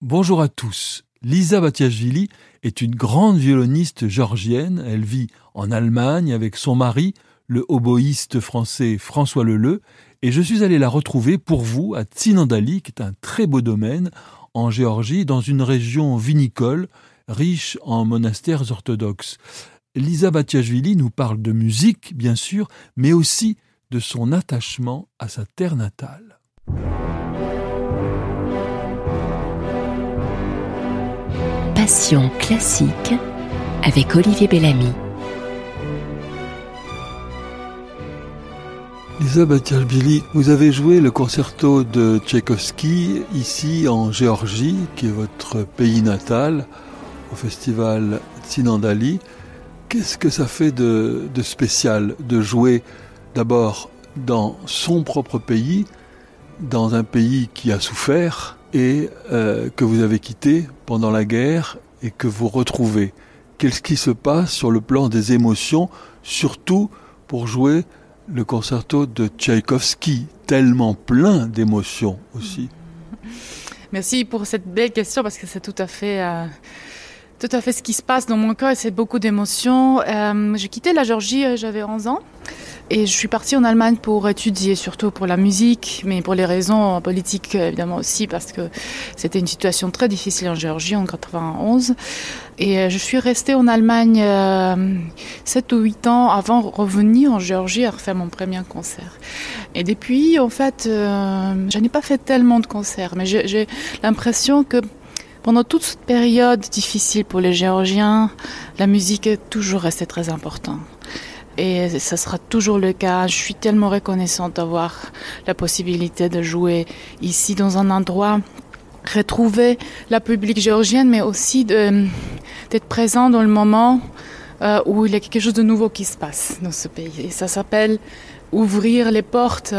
Bonjour à tous. Lisa Batiashvili est une grande violoniste georgienne. Elle vit en Allemagne avec son mari, le oboïste français François Leleu, et je suis allé la retrouver pour vous à Tsinandali, qui est un très beau domaine en Géorgie, dans une région vinicole riche en monastères orthodoxes. Lisa Batiashvili nous parle de musique, bien sûr, mais aussi de son attachement à sa terre natale. Classique avec Olivier Bellamy. Lisa Batiashvili, vous avez joué le concerto de Tchaïkovski ici en Géorgie, qui est votre pays natal, au festival Tsinandali. Qu'est-ce que ça fait de spécial de jouer d'abord dans son propre pays, dans un pays qui a souffert, et euh, que vous avez quitté pendant la guerre et que vous retrouvez. Qu'est-ce qui se passe sur le plan des émotions, surtout pour jouer le concerto de Tchaïkovski, tellement plein d'émotions aussi Merci pour cette belle question parce que c'est tout à fait... Euh, tout à fait ce qui se passe dans mon cœur et c'est beaucoup d'émotions. Euh, j'ai quitté la Géorgie, euh, j'avais 11 ans. Et je suis partie en Allemagne pour étudier, surtout pour la musique, mais pour les raisons politiques évidemment aussi, parce que c'était une situation très difficile en Géorgie en 91. Et euh, je suis restée en Allemagne euh, 7 ou 8 ans avant de revenir en Géorgie à refaire mon premier concert. Et depuis, en fait, euh, je n'ai pas fait tellement de concerts, mais j'ai l'impression que pendant toute cette période difficile pour les Géorgiens, la musique est toujours restée très importante et ça sera toujours le cas. Je suis tellement reconnaissante d'avoir la possibilité de jouer ici dans un endroit retrouver la public géorgienne, mais aussi d'être présent dans le moment euh, où il y a quelque chose de nouveau qui se passe dans ce pays. Et ça s'appelle ouvrir les portes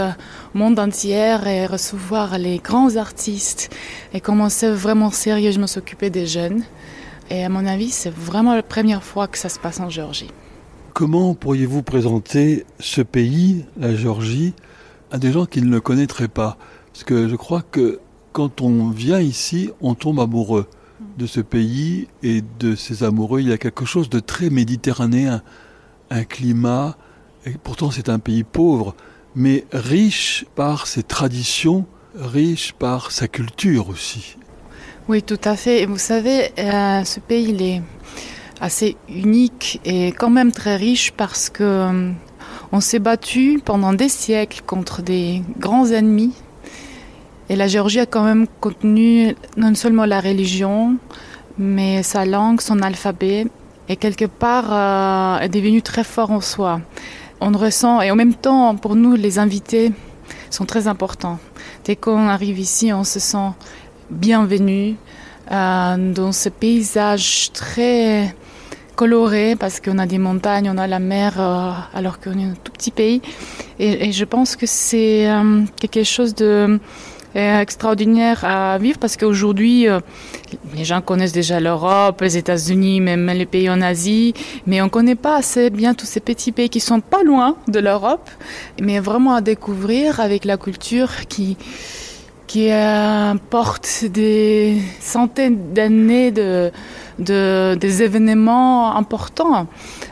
au monde entier et recevoir les grands artistes et commencer vraiment sérieusement à s'occuper des jeunes. Et à mon avis, c'est vraiment la première fois que ça se passe en Géorgie. Comment pourriez-vous présenter ce pays, la Géorgie, à des gens qui ne le connaîtraient pas? Parce que je crois que quand on vient ici, on tombe amoureux de ce pays et de ses amoureux. Il y a quelque chose de très méditerranéen, un climat, pourtant c'est un pays pauvre, mais riche par ses traditions, riche par sa culture aussi. Oui, tout à fait. Et vous savez, euh, ce pays, il est assez unique et quand même très riche parce que euh, on s'est battu pendant des siècles contre des grands ennemis. Et la Géorgie a quand même contenu non seulement la religion, mais sa langue, son alphabet, et quelque part euh, est devenu très fort en soi. On ressent, et en même temps, pour nous, les invités sont très importants. Dès qu'on arrive ici, on se sent bienvenu euh, dans ce paysage très coloré parce qu'on a des montagnes, on a la mer, euh, alors qu'on est un tout petit pays. Et, et je pense que c'est euh, quelque chose de extraordinaire à vivre parce qu'aujourd'hui, euh, les gens connaissent déjà l'Europe, les États-Unis, même les pays en Asie, mais on connaît pas assez bien tous ces petits pays qui sont pas loin de l'Europe, mais vraiment à découvrir avec la culture qui qui porte des centaines d'années de, de, des événements importants.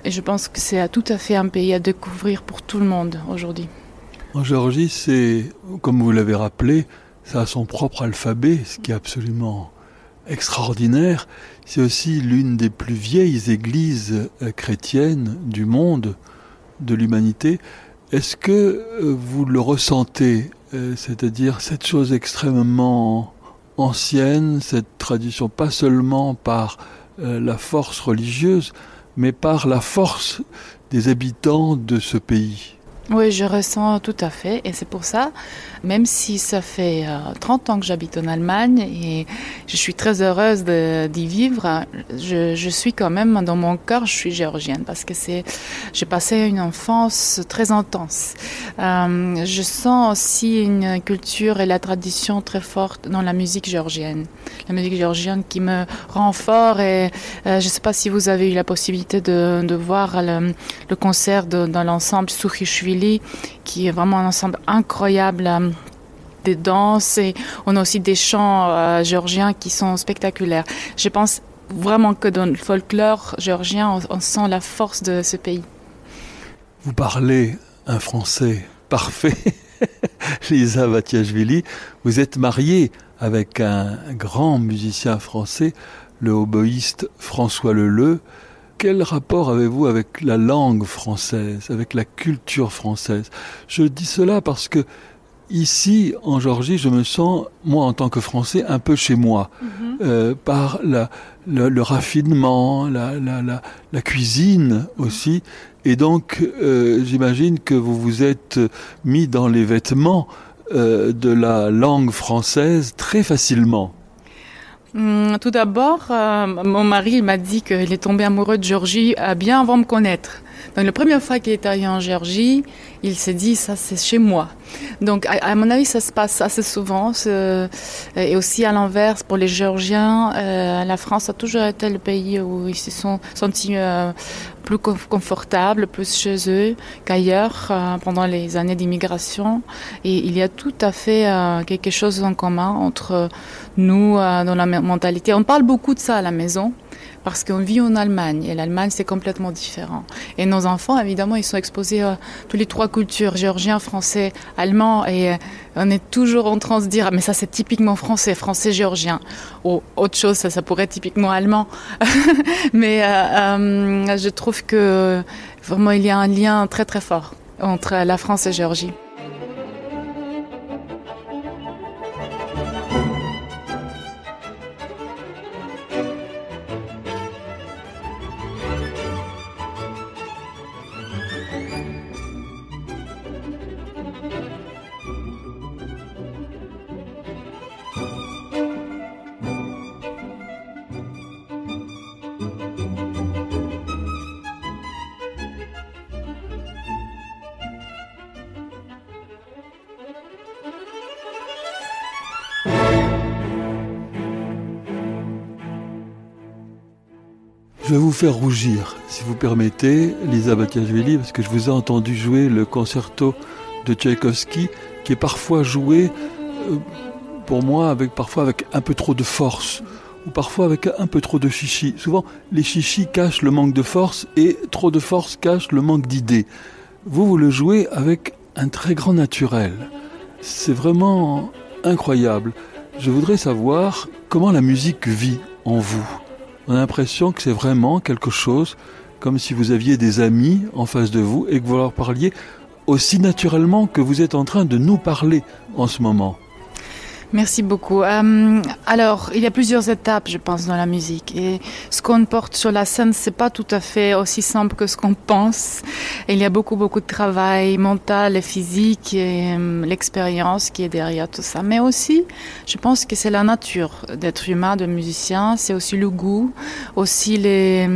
Et je pense que c'est tout à fait un pays à découvrir pour tout le monde aujourd'hui. En Géorgie, c'est, comme vous l'avez rappelé, ça a son propre alphabet, ce qui est absolument extraordinaire. C'est aussi l'une des plus vieilles églises euh, chrétiennes du monde, de l'humanité. Est-ce que euh, vous le ressentez euh, c'est-à-dire cette chose extrêmement ancienne, cette tradition, pas seulement par la force religieuse, mais par la force des habitants de ce pays? Oui, je ressens tout à fait. Et c'est pour ça, même si ça fait euh, 30 ans que j'habite en Allemagne et je suis très heureuse d'y vivre, je, suis quand même, dans mon cœur, je suis géorgienne parce que c'est, j'ai passé une enfance très intense. Euh, je sens aussi une culture et la tradition très forte dans la musique géorgienne. La musique géorgienne qui me rend fort et euh, je ne sais pas si vous avez eu la possibilité de, voir le, concert dans l'ensemble Soukhishvili qui est vraiment un ensemble incroyable. des danses et on a aussi des chants euh, géorgiens qui sont spectaculaires. Je pense vraiment que dans le folklore géorgien, on, sent la force de ce pays. Vous parlez un français parfait, Lisa Vatiashvili. Vous êtes mariée avec un grand musicien français, le hoboïste François Leleu. Quel rapport avez-vous avec la langue française, avec la culture française? Je dis cela parce que ici, en Georgie, je me sens, moi en tant que Français, un peu chez moi, mm -hmm. euh, par la, le, le raffinement, la, la, la, la, cuisine aussi. Et donc, euh, j'imagine que vous vous êtes mis dans les vêtements euh, de la langue française très facilement. Hum, tout d'abord, euh, mon mari m'a dit qu'il est tombé amoureux de Géorgie euh, bien avant de me connaître. Donc la première fois qu'il est allé en Géorgie, il s'est dit ça c'est chez moi. Donc à, mon avis ça se passe assez souvent et aussi à l'inverse pour les Géorgiens, euh, la France a toujours été le pays où ils se sont sentis euh, plus confortables, plus chez eux qu'ailleurs euh, pendant les années d'immigration. Et il y a tout à fait quelque chose en commun entre nous dans la mentalité. On parle beaucoup de ça à la maison parce qu'on vit en Allemagne et l'Allemagne c'est complètement différent. Et nos enfants évidemment ils sont exposés à toutes les trois cultures, géorgien, français, allemand et euh, on est toujours en train de se dire ah, mais ça c'est typiquement français, français, géorgien. Ou autre chose ça, ça pourrait être typiquement allemand. mais euh, euh, je trouve que vraiment il y a un lien très très fort entre la France et Géorgie. Faire rougir, si vous permettez, Lisa Batiashvili, parce que je vous ai entendu jouer le concerto de Tchaïkovski, qui est parfois joué, euh, pour moi, avec parfois avec un peu trop de force, ou parfois avec un peu trop de chichi. Souvent, les chichis cachent le manque de force, et trop de force cache le manque d'idées. Vous, vous le jouez avec un très grand naturel. C'est vraiment incroyable. Je voudrais savoir comment la musique vit en vous on a l'impression que c'est vraiment quelque chose comme si vous aviez des amis en face de vous et que vous leur parliez aussi naturellement que vous êtes en train de nous parler en ce moment. Merci beaucoup. Euh, alors, il y a plusieurs étapes, je pense, dans la musique. Et ce qu'on porte sur la scène, c'est pas tout à fait aussi simple que ce qu'on pense. Il y a beaucoup, beaucoup de travail mental et physique et euh, l'expérience qui est derrière tout ça. Mais aussi, je pense que c'est la nature d'être humain, de musicien. C'est aussi le goût, aussi les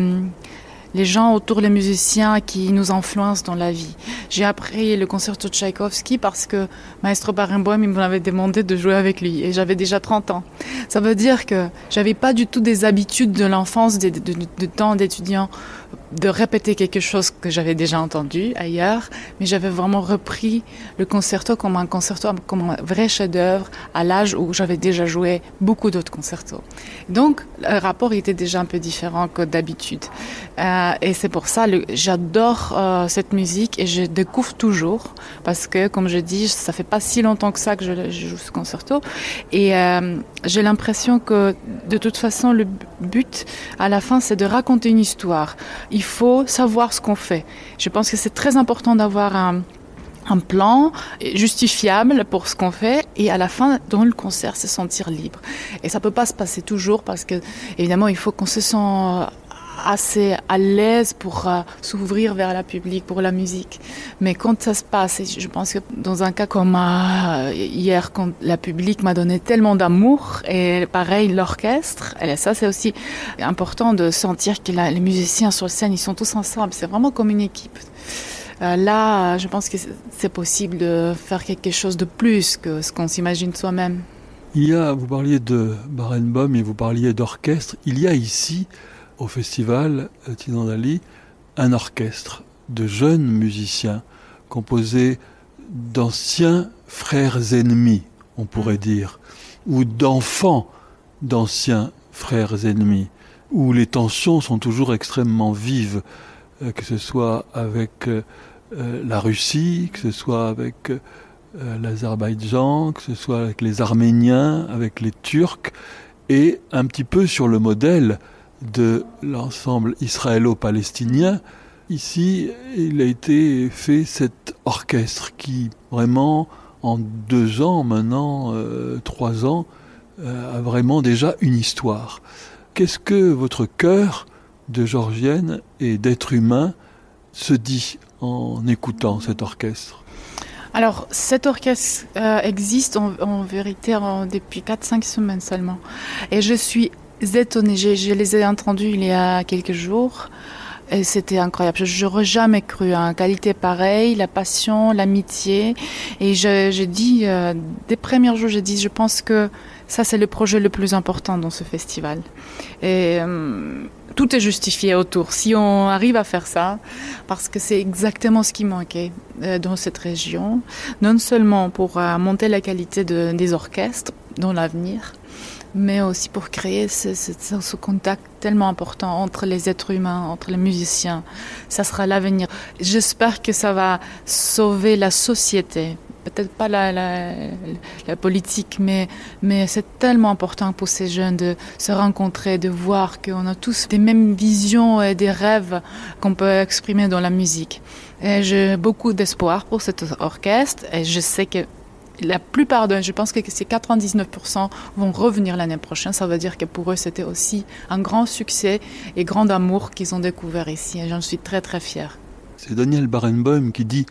les gens autour des musiciens qui nous influencent dans la vie. J'ai appris le concerto de Tchaïkovski parce que Maestro Barenboim il m'avait demandé de jouer avec lui et j'avais déjà 30 ans. Ça veut dire que j'avais pas du tout des habitudes de l'enfance, de temps d'étudiant de répéter quelque chose que j'avais déjà entendu ailleurs, mais j'avais vraiment repris le concerto comme un concerto, comme un vrai chef-d'œuvre à l'âge où j'avais déjà joué beaucoup d'autres concertos. Donc, le rapport était déjà un peu différent que d'habitude. Euh, et c'est pour ça, j'adore euh, cette musique et je découvre toujours parce que, comme je dis, ça fait pas si longtemps que ça que je, joue ce concerto et euh, j'ai l'impression que de toute façon, le but à la fin, c'est de raconter une histoire. Faut savoir ce qu'on fait. Je pense que c'est très important d'avoir un, plan justifiable pour ce qu'on fait et à la fin dans le concert se sentir libre et ça peut pas se passer toujours parce que évidemment il faut qu'on se sent assez à l'aise pour euh, s'ouvrir vers la public pour la musique. Mais quand ça se passe et je pense que dans un cas comme euh, hier quand la public m'a donné tellement d'amour et pareil l'orchestre et ça c'est aussi important de sentir que les musiciens sur scène ils sont tous ensemble. C'est vraiment comme une équipe. Euh, là je pense que c'est possible de faire quelque chose de plus que ce qu'on s'imagine soi-même. Il y a vous parliez de barenbaum et vous parliez d'orchestre. Il y a ici au festival Tinandali un orchestre de jeunes musiciens composé d'anciens frères ennemis on pourrait dire, ou d'enfants d'anciens frères ennemis, où les tensions sont toujours extrêmement vives, euh, que ce soit avec euh, euh, la Russie, que ce soit avec l'Azerbaïdjan, que ce soit avec les Arméniens, avec les Turcs, et un petit peu sur le modèle de l'ensemble israélo-palestinien. Ici, il a été fait cet orchestre qui vraiment, en deux ans maintenant, trois ans, a vraiment déjà une histoire. Qu'est-ce que votre cœur de Georgienne et d'être humain se dit en écoutant cet orchestre? Alors, cet orchestre euh, existe en, vérité depuis 4-5 semaines seulement. Et je suis étonnée. Je, les ai entendus il y a quelques jours. Et c'était incroyable. Je n'aurais jamais cru à une qualité pareille, la passion, l'amitié. Et je, dis, euh, des premiers jours, je dis, je pense que ça, c'est le projet le plus important dans ce festival. Et euh, tout est justifié autour. Si on arrive à faire ça, parce que c'est exactement ce qui manquait euh, dans cette région, non seulement pour euh, monter la qualité des orchestres dans l'avenir, mais aussi pour créer ce, contact tellement important entre les êtres humains, entre les musiciens. Ça sera l'avenir. J'espère que ça va sauver la société peut-être pas la, politique, mais, mais c'est tellement important pour ces jeunes de se rencontrer, de voir qu'on a tous des mêmes visions et des rêves qu'on peut exprimer dans la musique. J'ai beaucoup d'espoir pour cet orchestre et je sais que la plupart d'eux, je pense que ces 99% vont revenir l'année prochaine. Ça veut dire que pour eux, c'était aussi un grand succès et grand amour qu'ils ont découvert ici. Et j'en suis très très fière. C'est Daniel Barenboim qui dit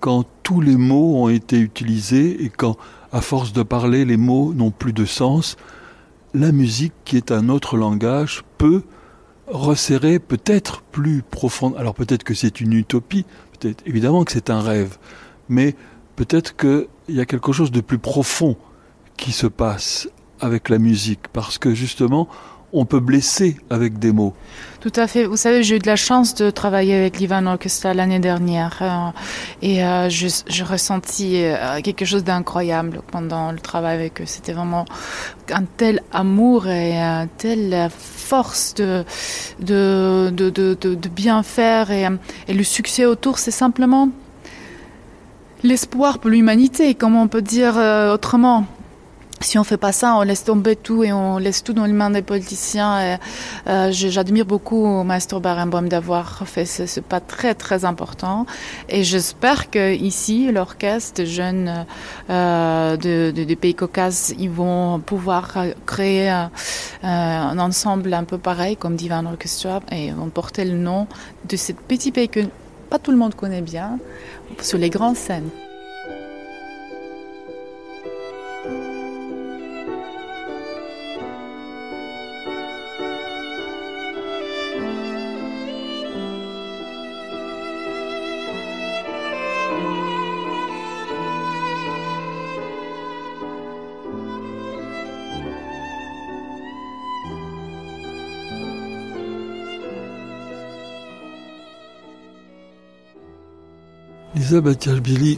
quand tous les mots ont été utilisés et quand, à force de parler, les mots n'ont plus de sens, la musique, qui est un autre langage, peut resserrer peut-être plus profond. Alors peut-être que c'est une utopie, peut-être évidemment que c'est un rêve, mais peut-être qu'il y a quelque chose de plus profond qui se passe avec la musique, parce que justement, on peut blesser avec des mots. Tout à fait. Vous savez, j'ai eu de la chance de travailler avec l'Ivan Orchestra l'année dernière euh, et euh, je, je, ressentis euh, quelque chose d'incroyable pendant le travail avec eux. C'était vraiment un tel amour et une telle force de, de, de, de, bien faire et le succès autour, c'est simplement l'espoir pour l'humanité, comment on peut dire autrement si on fait pas ça, on laisse tomber tout et on laisse tout dans les mains des politiciens. Euh, J'admire beaucoup Maestro Barenboim d'avoir fait ce, pas très très important. Et j'espère que ici, l'orchestre de jeunes euh, de, de, des pays caucases, ils vont pouvoir créer euh, un ensemble un peu pareil comme Divan Orchestra et vont porter le nom de ce petit pays tout le monde connaît bien sur les grandes scènes.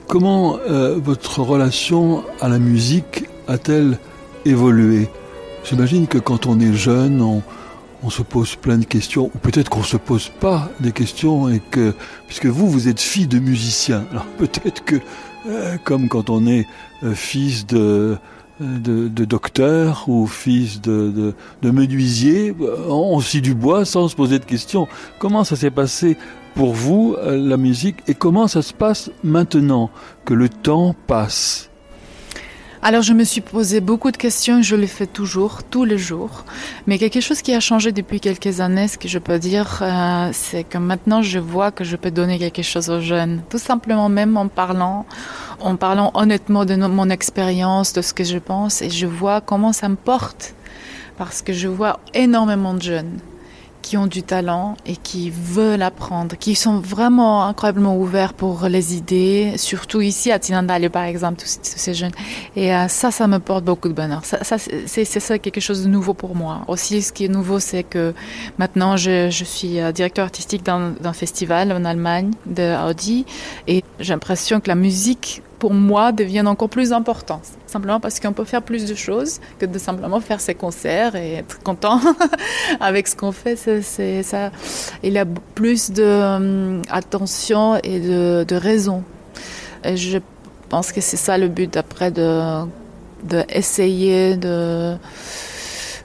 Comment euh, votre relation à la musique a-t-elle évolué? J'imagine que quand on est jeune, on, se pose plein de questions, ou peut-être qu'on ne se pose pas des questions, et que, puisque vous, vous êtes fille de musicien, alors peut-être que, euh, comme quand on est euh, fils de, de, docteur ou fils de, de, de menuisier, on scie du bois sans se poser de questions. Comment ça s'est passé pour vous, euh, la musique, et comment ça se passe maintenant que le temps passe? Alors je me suis posé beaucoup de questions, je le fais toujours, tous les jours. Mais quelque chose qui a changé depuis quelques années, ce que je peux dire, euh, c'est que maintenant je vois que je peux donner quelque chose aux jeunes. Tout simplement même en parlant, en parlant honnêtement de mon expérience, de ce que je pense, et je vois comment ça me porte. Parce que je vois énormément de jeunes qui ont du talent et qui veulent apprendre, qui sont vraiment incroyablement ouverts pour les idées, surtout ici à Tinandale par exemple, tous, ces jeunes. Et euh, ça, ça me porte beaucoup de bonheur. C'est ça quelque chose de nouveau pour moi. Aussi, ce qui est nouveau, c'est que maintenant, je, je suis euh, directeur artistique d'un festival en Allemagne de Audi et j'ai l'impression que la musique pour moi, deviennent encore plus importants. Simplement parce qu'on peut faire plus de choses que de simplement faire ses concerts et être content avec ce qu'on fait. C'est, ça. Il y a plus d'attention hum, et de, raison. Je pense que c'est ça le but après de, de essayer de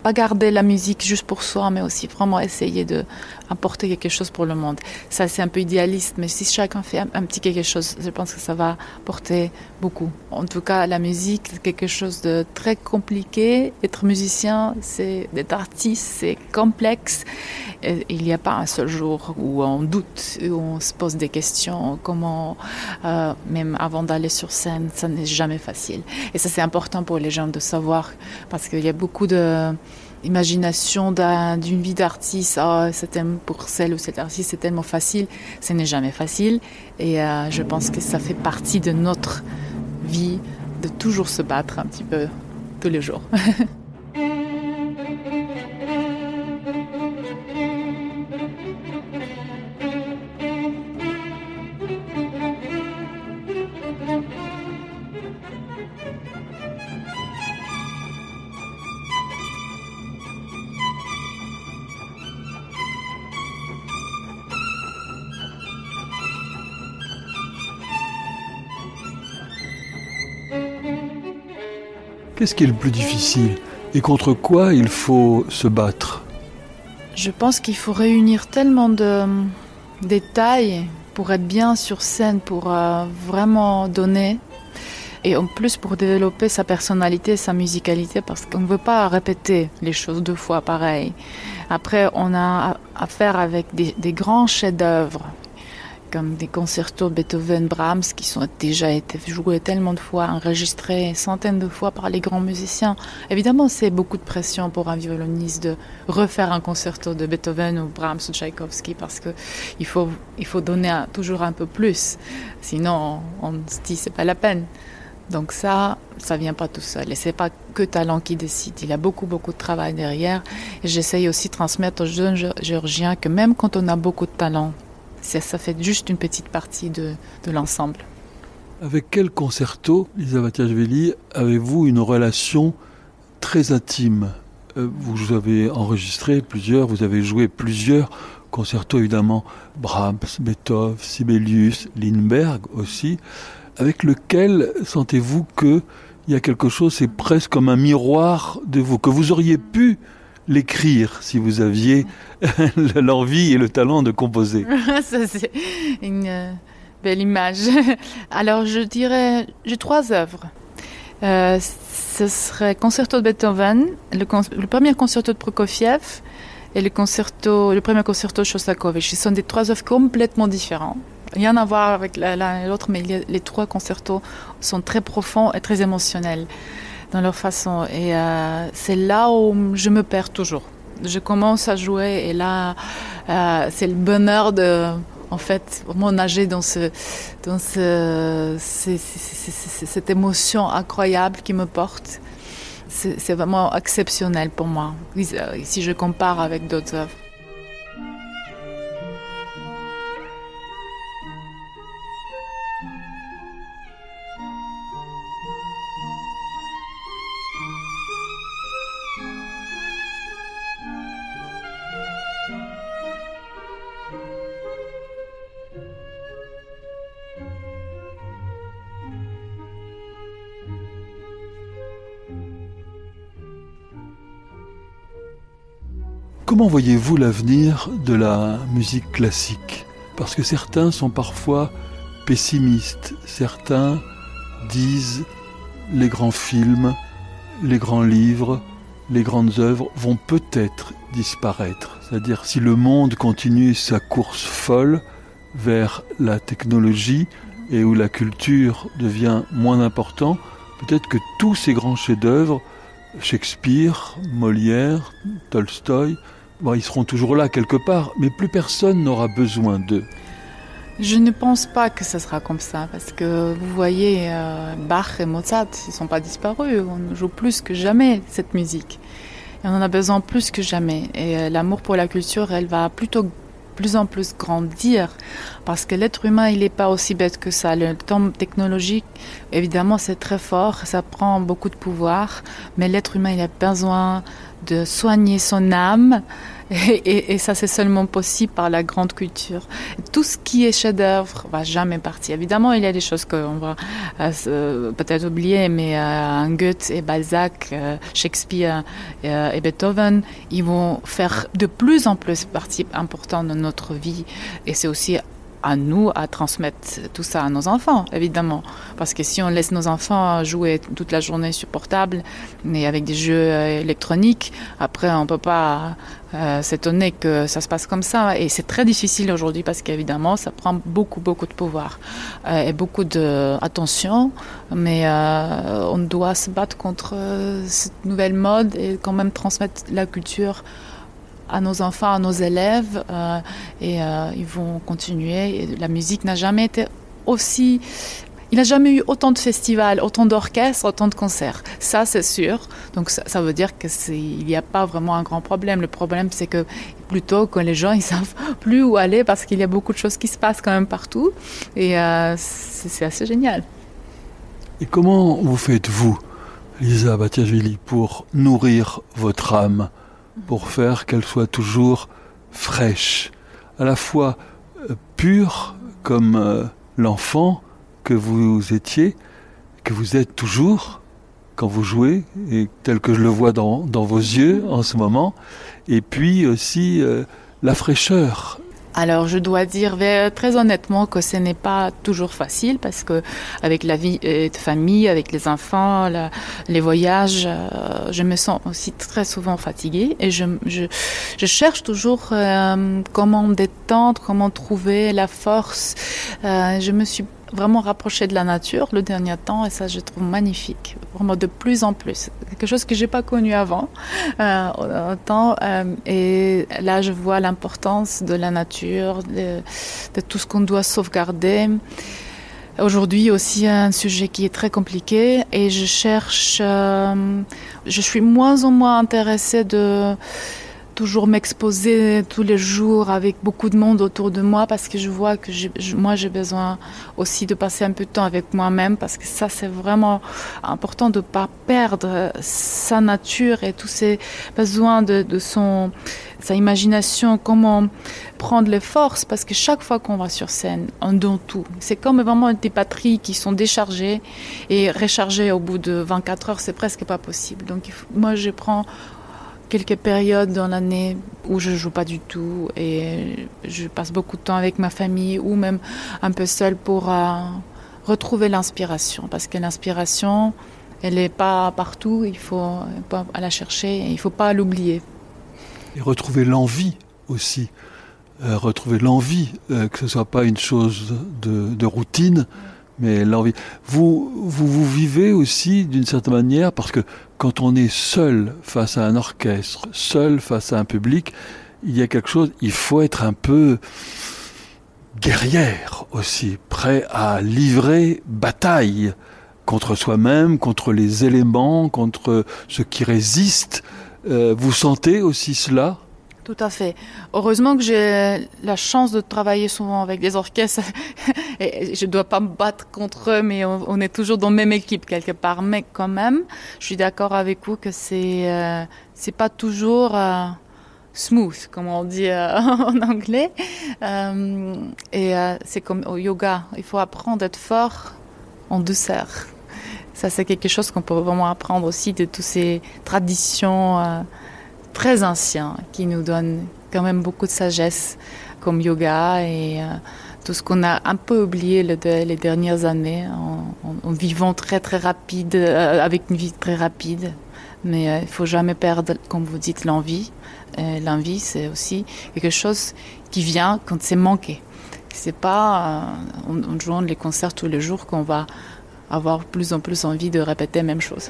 pas garder la musique juste pour soi, mais aussi vraiment essayer de apporter quelque chose pour le monde. Ça, c'est un peu idéaliste, mais si chacun fait un, petit quelque chose, je pense que ça va porter beaucoup. En tout cas, la musique, c'est quelque chose de très compliqué. Être musicien, c'est d'être artiste, c'est complexe. il n'y a pas un seul jour où on doute, où on se pose des questions, comment, euh, même avant d'aller sur scène, ça n'est jamais facile. Et ça, c'est important pour les gens de savoir, parce qu'il y a beaucoup de imagination d'une vie d'artiste, oh, pour celle ou cet artiste, c'est tellement facile. Ce n'est jamais facile. Et euh, je pense que ça fait partie de notre vie de toujours se battre un petit peu tous les jours. Qu'est-ce qui est le plus difficile et contre quoi il faut se battre? Je pense qu'il faut réunir tellement de détails pour être bien sur scène, pour euh, vraiment donner. Et en plus pour développer sa personnalité, sa musicalité, parce qu'on ne veut pas répéter les choses deux fois pareil. Après, on a affaire avec des, des grands chefs-d'œuvre comme des concertos de Beethoven, Brahms, qui sont déjà été joués tellement de fois, enregistrés centaines de fois par les grands musiciens. Évidemment, c'est beaucoup de pression pour un violoniste de refaire un concerto de Beethoven ou Brahms ou Tchaïkovski, parce que il faut, il faut donner toujours un peu plus. Sinon, on, se dit c'est pas la peine. Donc ça, ça vient pas tout seul. Et c'est pas que talent qui décide. Il y a beaucoup, beaucoup de travail derrière. J'essaye aussi de transmettre aux jeunes géorgiens que même quand on a beaucoup de talent, ça, fait juste une petite partie de, l'ensemble. Avec quel concerto, Lisa Vatiashvili, avez-vous une relation très intime? Euh, Vous avez enregistré plusieurs, vous avez joué plusieurs concertos évidemment, Brahms, Beethoven, Sibelius, Lindbergh aussi. Avec lequel sentez-vous qu'il y a quelque chose, c'est presque comme un miroir de vous, que vous auriez pu l'écrire si vous aviez l'envie et le talent de composer Ça, c'est une euh, belle image. Alors, je dirais, j'ai trois œuvres. Euh, ce serait Concerto de Beethoven, le, premier concerto de Prokofiev et le, concerto, le premier concerto de Shostakovich. Ce sont des trois œuvres complètement différentes. Rien à voir avec l'un et l'autre, mais les trois concertos sont très profonds et très émotionnels dans leur façon. Et euh, c'est là où je me perds toujours. Je commence à jouer et là, euh, c'est le bonheur de, en fait, vraiment nager dans ce, dans ce, cette émotion incroyable qui me porte. C'est vraiment exceptionnel pour moi, si je compare avec d'autres œuvres. Comment voyez-vous l'avenir de la musique classique? Parce que certains sont parfois pessimistes, certains disent les grands films, les grands livres, les grandes œuvres vont peut-être disparaître. C'est-à-dire si le monde continue sa course folle vers la technologie et où la culture devient moins important, peut-être que tous ces grands chefs-d'œuvre, Shakespeare, Molière, Tolstoï, ils seront toujours là quelque part, mais plus personne n'aura besoin d'eux. Je ne pense pas que ce sera comme ça, parce que vous voyez, euh, Bach et Mozart, ils ne sont pas disparus. On joue plus que jamais cette musique. On en a besoin plus que jamais. Et euh, l'amour pour la culture, elle va plutôt plus en plus grandir parce que l'être humain il n'est pas aussi bête que ça. Le temps technologique évidemment c'est très fort, ça prend beaucoup de pouvoir, mais l'être humain il a besoin de soigner son âme et, ça, c'est seulement possible par la grande culture. Tout ce qui est chef-d'œuvre va jamais partir. Évidemment, il y a des choses qu'on va euh, peut-être oublier, mais euh, Goethe et Balzac, euh, Shakespeare et Beethoven, ils vont faire de plus en plus partie importante de notre vie. Et c'est aussi à nous à transmettre tout ça à nos enfants, évidemment. Parce que si on laisse nos enfants jouer toute la journée sur portable et avec des jeux euh, électroniques, après on peut pas euh, s'étonner que ça se passe comme ça. Et c'est très difficile aujourd'hui parce qu'évidemment ça prend beaucoup beaucoup de pouvoir euh, et beaucoup d'attention. Mais on doit se battre contre cette nouvelle mode et quand même transmettre la culture à nos enfants, à nos élèves, euh, et euh, ils vont continuer. La musique n'a jamais été aussi... Il n'a jamais eu autant de festivals, autant d'orchestres, autant de concerts. Ça, c'est sûr. Donc, ça, veut dire qu'il n'y a pas vraiment un grand problème. Le problème, c'est que plutôt que les gens, ils savent plus où aller parce qu'il y a beaucoup de choses qui se passent quand même partout. Et euh, c'est assez génial. Et comment vous faites-vous, Lisa Batiashvili, pour nourrir votre âme? Pour faire qu'elle soit toujours fraîche, à la fois euh, pure comme euh, l'enfant que vous étiez, que vous êtes toujours quand vous jouez, et tel que je le vois dans, vos yeux en ce moment, et puis aussi euh, la fraîcheur alors je dois dire très honnêtement que ce n'est pas toujours facile parce que avec la vie de famille, avec les enfants, les voyages, euh, je me sens aussi très souvent fatiguée et je, je, je cherche toujours euh, comment détendre, comment trouver la force. Euh, je me suis vraiment rapproché de la nature le dernier temps et ça je trouve magnifique vraiment de plus en plus. Quelque chose que j'ai pas connu avant euh, autant euh, et là je vois l'importance de la nature de, de tout ce qu'on doit sauvegarder. Aujourd'hui aussi un sujet qui est très compliqué et je cherche euh, je suis moins en moins intéressée de toujours m'exposer tous les jours avec beaucoup de monde autour de moi parce que je vois que moi j'ai besoin aussi de passer un peu de temps avec moi-même parce que ça c'est vraiment important de pas perdre sa nature et tous ses besoins de, son sa imagination comment prendre les forces parce que chaque fois qu'on va sur scène on donne tout. C'est comme vraiment des batteries qui sont déchargées et rechargées au bout de 24 heures c'est presque pas possible. Donc moi je prends quelques périodes dans l'année où je joue pas du tout et je passe beaucoup de temps avec ma famille ou même un peu seul pour euh, retrouver l'inspiration. Parce que l'inspiration elle n'est pas partout il faut pas la chercher et il faut pas l'oublier. Et retrouver l'envie aussi. Euh, retrouver l'envie euh, que ce soit pas une chose de, de routine mais l'envie. Vous, vous vous vivez aussi d'une certaine manière parce que quand on est seul face à un orchestre, seul face à un public, il y a quelque chose, il faut être un peu guerrière aussi, prêt à livrer bataille contre soi-même, contre les éléments, contre ce qui résiste. Euh, vous sentez aussi cela? Tout à fait. Heureusement que j'ai la chance de travailler souvent avec des orchestres je ne dois pas me battre contre eux, mais on, est toujours dans la même équipe quelque part. Mais quand même, je suis d'accord avec vous que c'est euh, pas toujours euh, smooth, comme on dit euh, en anglais. Euh, et c'est comme au yoga, il faut apprendre d'être fort en douceur. Ça c'est quelque chose qu'on peut vraiment apprendre aussi de toutes ces traditions. Euh, très ancien qui nous donne quand même beaucoup de sagesse comme yoga et euh, tout ce qu'on a un peu oublié les dernières années en, en, vivant très très rapide euh, avec une vie très rapide. Mais euh, il faut jamais perdre comme vous dites l'envie. L'envie c'est aussi quelque chose qui vient quand c'est manqué. C'est pas euh, en, en jouant les concerts tous les jours qu'on va avoir plus en plus envie de répéter même chose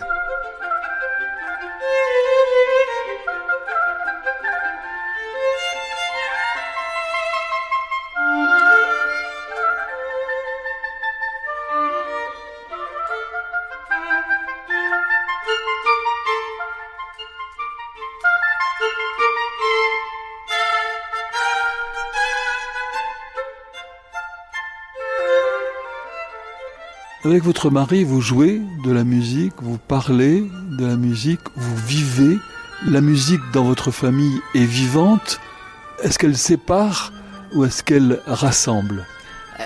Avec votre mari, vous jouez de la musique, vous parlez de la musique, vous vivez. La musique dans votre famille est vivante. Est-ce qu'elle sépare ou est-ce qu'elle rassemble?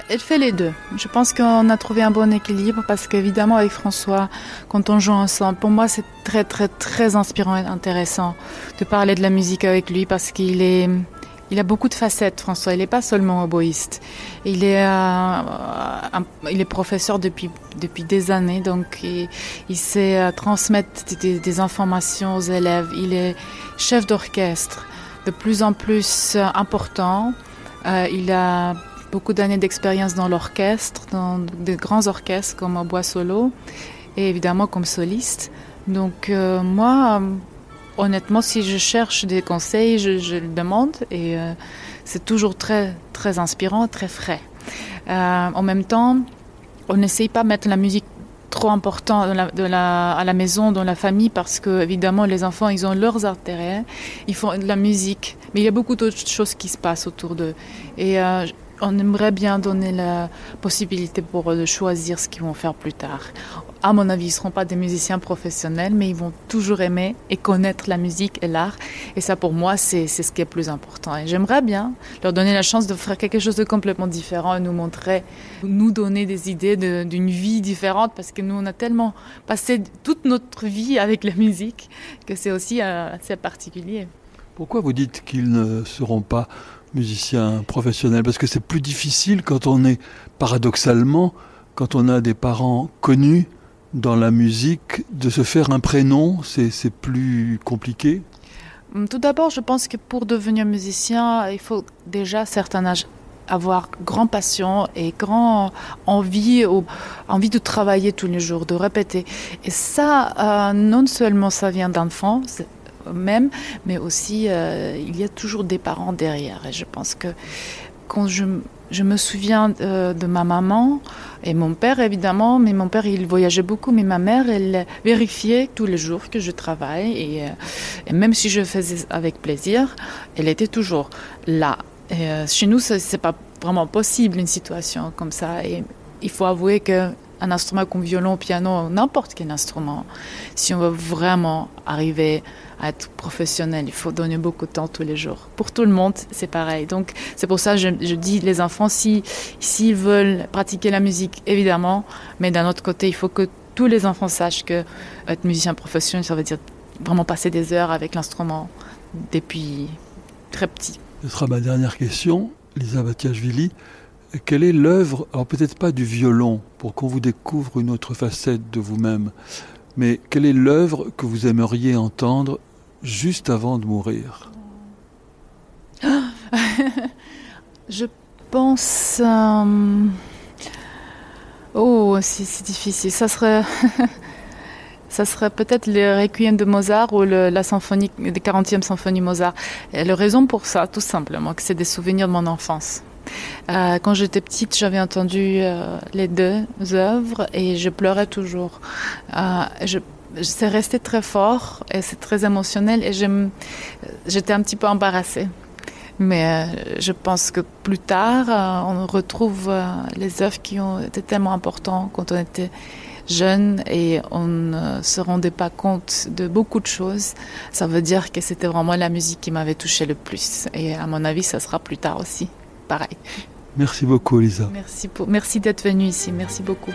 Elle fait les deux. Je pense qu'on a trouvé un bon équilibre parce qu'évidemment avec François, quand on joue ensemble, pour moi c'est très très très inspirant et intéressant de parler de la musique avec lui parce qu'il est il a beaucoup de facettes, François. Il n'est pas seulement oboïste. Il est, euh, il est professeur depuis, depuis des années, donc il, sait euh, transmettre des, informations aux élèves. Il est chef d'orchestre de plus en plus euh, important. Il a beaucoup d'années d'expérience dans l'orchestre, dans des grands orchestres comme Bois Solo et évidemment comme soliste. Donc moi, honnêtement, si je cherche des conseils, je, le demande et euh, c'est toujours très très inspirant, très frais. Euh, en même temps, on n'essaye pas de mettre la musique trop important de la, de la, à la maison, dans la famille, parce que évidemment les enfants, ils ont leurs intérêts, ils font de la musique, mais il y a beaucoup d'autres choses qui se passent autour d'eux. Et euh, on aimerait bien donner la possibilité pour eux de choisir ce qu'ils vont faire plus tard. À mon avis, ils ne seront pas des musiciens professionnels, mais ils vont toujours aimer et connaître la musique et l'art. Et ça, pour moi, c'est ce qui est plus important. Et j'aimerais bien leur donner la chance de faire quelque chose de complètement différent et nous montrer, nous donner des idées d'une vie différente, parce que nous, on a tellement passé toute notre vie avec la musique que c'est aussi euh, assez particulier. Pourquoi vous dites qu'ils ne seront pas musiciens professionnels Parce que c'est plus difficile quand on est, paradoxalement, quand on a des parents connus dans la musique, de se faire un prénom, c'est plus compliqué. Tout d'abord, je pense que pour devenir musicien, il faut déjà un certain âge avoir grand passion et grand envie ou envie de travailler tous les jours de répéter. Et ça euh, non seulement ça vient d'enfants même, mais aussi euh, il y a toujours des parents derrière. Et je pense que quand je, je me souviens de, de, ma maman et mon père évidemment, mais mon père il voyageait beaucoup, mais ma mère elle vérifiait tous les jours que je travaille et, euh, même si je faisais avec plaisir, elle était toujours là. Euh, chez nous, c'est pas vraiment possible une situation comme ça. Et il faut avouer que un instrument comme violon, piano, n'importe quel instrument, si on veut vraiment arriver à être professionnel, il faut donner beaucoup de temps tous les jours. Pour tout le monde, c'est pareil. Donc c'est pour ça que je, dis les enfants, s'ils si, veulent pratiquer la musique, évidemment, mais d'un autre côté, il faut que tous les enfants sachent que être musicien professionnel, ça veut dire vraiment passer des heures avec l'instrument depuis très petit. Ce sera ma dernière question, Lisa Batiachvili quelle est l'œuvre, alors peut-être pas du violon, pour qu'on vous découvre une autre facette de vous-même, mais quelle est l'œuvre que vous aimeriez entendre juste avant de mourir? Je pense... Euh... Oh, c'est difficile. Ça serait... ça serait peut-être le Requiem de Mozart ou la symphonie, des 40e symphonie Mozart. Et la raison pour ça, tout simplement, que c'est des souvenirs de mon enfance. Euh, quand j'étais petite, j'avais entendu euh, les deux œuvres et je pleurais toujours. Euh, c'est resté très fort et c'est très émotionnel et j'étais un petit peu embarrassée. Mais je pense que plus tard, on retrouve les œuvres qui ont été tellement importantes quand on était jeune et on ne se rendait pas compte de beaucoup de choses. Ça veut dire que c'était vraiment la musique qui m'avait touché le plus. Et à mon avis, ça sera plus tard aussi pareil. Merci beaucoup, Lisa. Merci, pour... Merci d'être venue ici. Merci beaucoup.